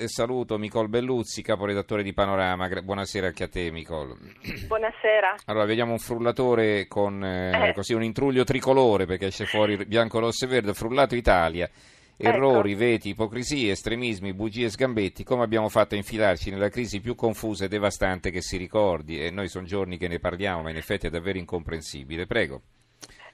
E saluto Micol Belluzzi, caporedattore di Panorama. Buonasera anche a te, Micol. Buonasera. Allora, vediamo un frullatore con eh, Eh. così un intruglio tricolore perché esce fuori bianco, rosso e verde. Frullato Italia. Errori, veti, ipocrisie, estremismi, bugie e sgambetti. Come abbiamo fatto a infilarci nella crisi più confusa e devastante che si ricordi? E noi sono giorni che ne parliamo, ma in effetti è davvero incomprensibile. Prego.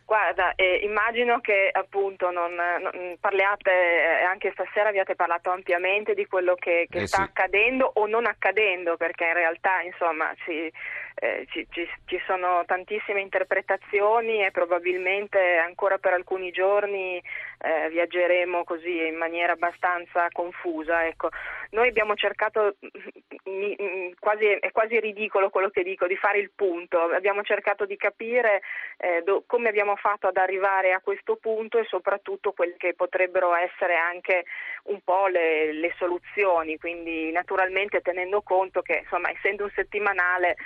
Guarda, eh, immagino che appunto non, non parliate, eh, anche stasera abbiate parlato ampiamente di quello che, che Eh, sta sì. accadendo o non accadendo, perché in realtà insomma ci, eh, ci- ci- ci sono tantissime interpretazioni e probabilmente ancora per alcuni giorni eh, viaggeremo così in maniera abbastanza confusa. Ecco. Noi abbiamo cercato, mi- mi- quasi, è quasi ridicolo quello che dico, di fare il punto, abbiamo cercato di capire eh, do- come abbiamo fatto ad arrivare a questo punto e soprattutto quelle che potrebbero essere anche un po' le, le soluzioni, quindi naturalmente tenendo conto che insomma essendo un settimanale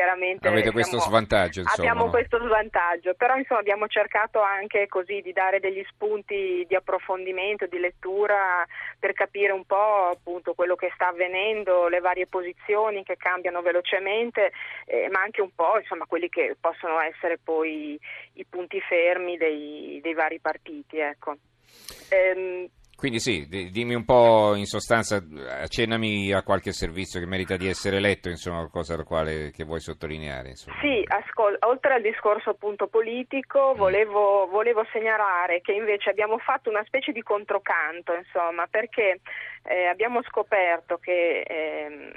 chiaramente Avete questo siamo- svantaggio, insomma. abbiamo no? questo svantaggio, però insomma abbiamo cercato anche così di dare degli spunti di approfondimento, di lettura per capire un po' appunto quello che sta avvenendo, le varie posizioni che cambiano velocemente, eh, ma anche un po' insomma quelli che possono essere poi i punti fermi dei, dei vari partiti. Ecco. Ehm, Quindi sì, di- dimmi un po' in sostanza, accennami a qualche servizio che merita di essere letto, insomma, qualcosa al quale che vuoi sottolineare. Insomma. Sì, ascol- oltre al discorso appunto politico, volevo, volevo segnalare che invece abbiamo fatto una specie di controcanto, insomma, perché eh, abbiamo scoperto che, ehm,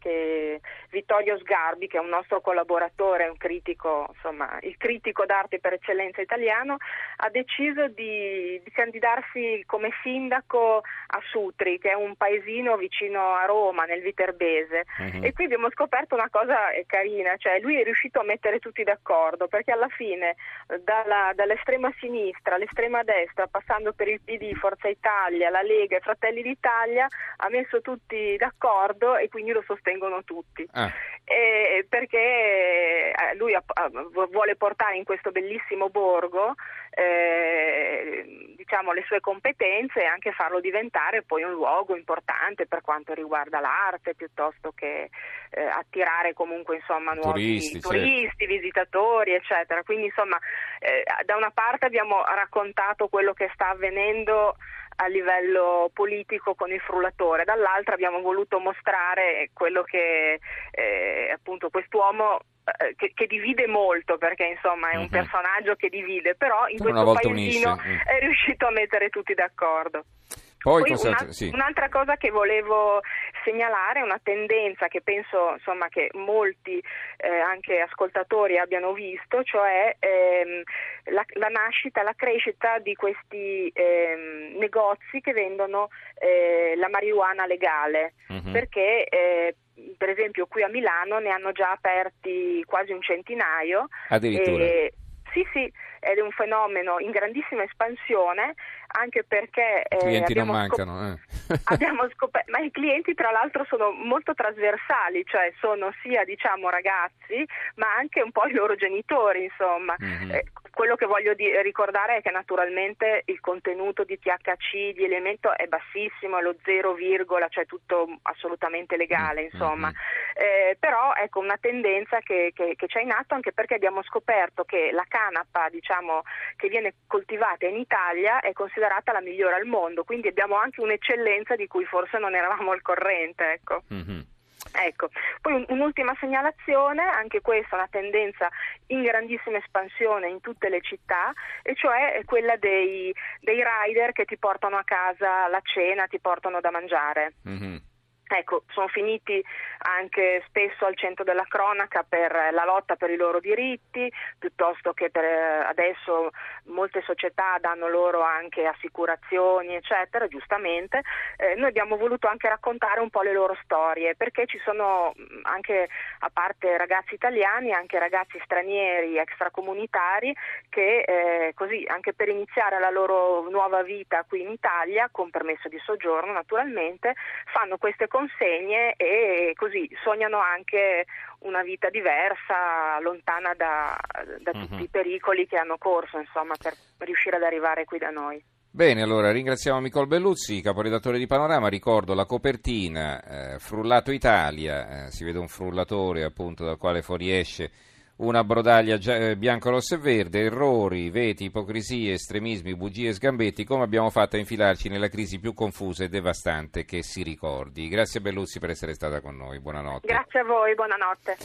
che Vittorio Sgarbi, che è un nostro collaboratore, un critico, insomma, il critico d'arte per eccellenza italiano, ha deciso di, di candidarsi come sindaco a Sutri, che è un paesino vicino a Roma, nel Viterbese. Mhm. E qui abbiamo scoperto una cosa eh, carina, cioè lui è riuscito a mettere tutti d'accordo, perché alla fine eh, dalla- dall'estrema sinistra all'estrema destra, passando per il PD, Forza Italia, la Lega e Fratelli d'Italia, ha messo tutti d'accordo e quindi lo sostengono tutti. Ah, Eh, perché lui vuole portare in questo bellissimo borgo eh, diciamo, le sue competenze e anche farlo diventare poi un luogo importante per quanto riguarda l'arte piuttosto che eh, attirare comunque insomma, nuovi Turisti, certo. turisti, visitatori eccetera quindi insomma eh, da una parte abbiamo raccontato quello che sta avvenendo a livello politico con il frullatore, dall'altra abbiamo voluto mostrare quello che eh, appunto quest'uomo che, che divide molto perché insomma è un Mhm. personaggio che divide, però in questo paesino unisce, mm. è riuscito a mettere tutti d'accordo. Poi, Poi una- Sì. un'altra cosa che volevo segnalare è una tendenza che penso insomma, che molti eh, anche ascoltatori abbiano visto, cioè ehm, la, la nascita, la crescita di questi ehm, negozi che vendono eh, la marijuana legale, Mhm. perché eh, per esempio qui a Milano ne hanno già aperti quasi un centinaio. Addirittura. E- sì, sì, ed è un fenomeno in grandissima espansione, anche perché I eh, clienti non abbiamo scop- mancano. eh. Abbiamo scoperto, ma i clienti tra l'altro sono molto trasversali, cioè sono sia diciamo ragazzi, ma anche un po' i loro genitori, insomma. Mhm. Eh, quello che voglio di- ricordare è che naturalmente il contenuto di THC, di elemento è bassissimo, è lo 0, cioè tutto assolutamente legale, Mm, insomma. mm, Eh, però ecco una tendenza che, che- che c'è in atto anche perché abbiamo scoperto che la canapa diciamo, che viene coltivata in Italia è considerata la migliore al mondo, quindi abbiamo anche un'eccellenza di cui forse non eravamo al corrente. Ecco. Mhm. Ecco. Poi un- un'ultima segnalazione, anche questa è una tendenza in grandissima espansione in tutte le città, e cioè quella dei, dei rider che ti portano a casa la cena, ti portano da mangiare. Mhm. Ecco, sono finiti anche spesso al centro della cronaca per la lotta per i loro diritti, piuttosto che per eh, adesso molte società danno loro anche assicurazioni, eccetera, giustamente. Eh, noi abbiamo voluto anche raccontare un po' le loro storie, perché ci sono mh, anche, a parte ragazzi italiani, anche ragazzi stranieri, extracomunitari, che eh, così anche per iniziare la loro nuova vita qui in Italia, con permesso di soggiorno naturalmente, fanno queste consegne e così sognano anche una vita diversa, lontana da, da tutti Mhm. i pericoli che hanno corso, insomma, per riuscire ad arrivare qui da noi. Bene, allora ringraziamo Nicole Belluzzi, caporedattore di Panorama. Ricordo la copertina, eh, Frullato Italia, eh, si vede un frullatore appunto dal quale fuoriesce una brodaglia eh, bianco, rosso e verde, errori, veti, ipocrisie, estremismi, bugie e sgambetti, come abbiamo fatto a infilarci nella crisi più confusa e devastante che si ricordi. Grazie Belluzzi per essere stata con noi, buonanotte. Grazie a voi, buonanotte.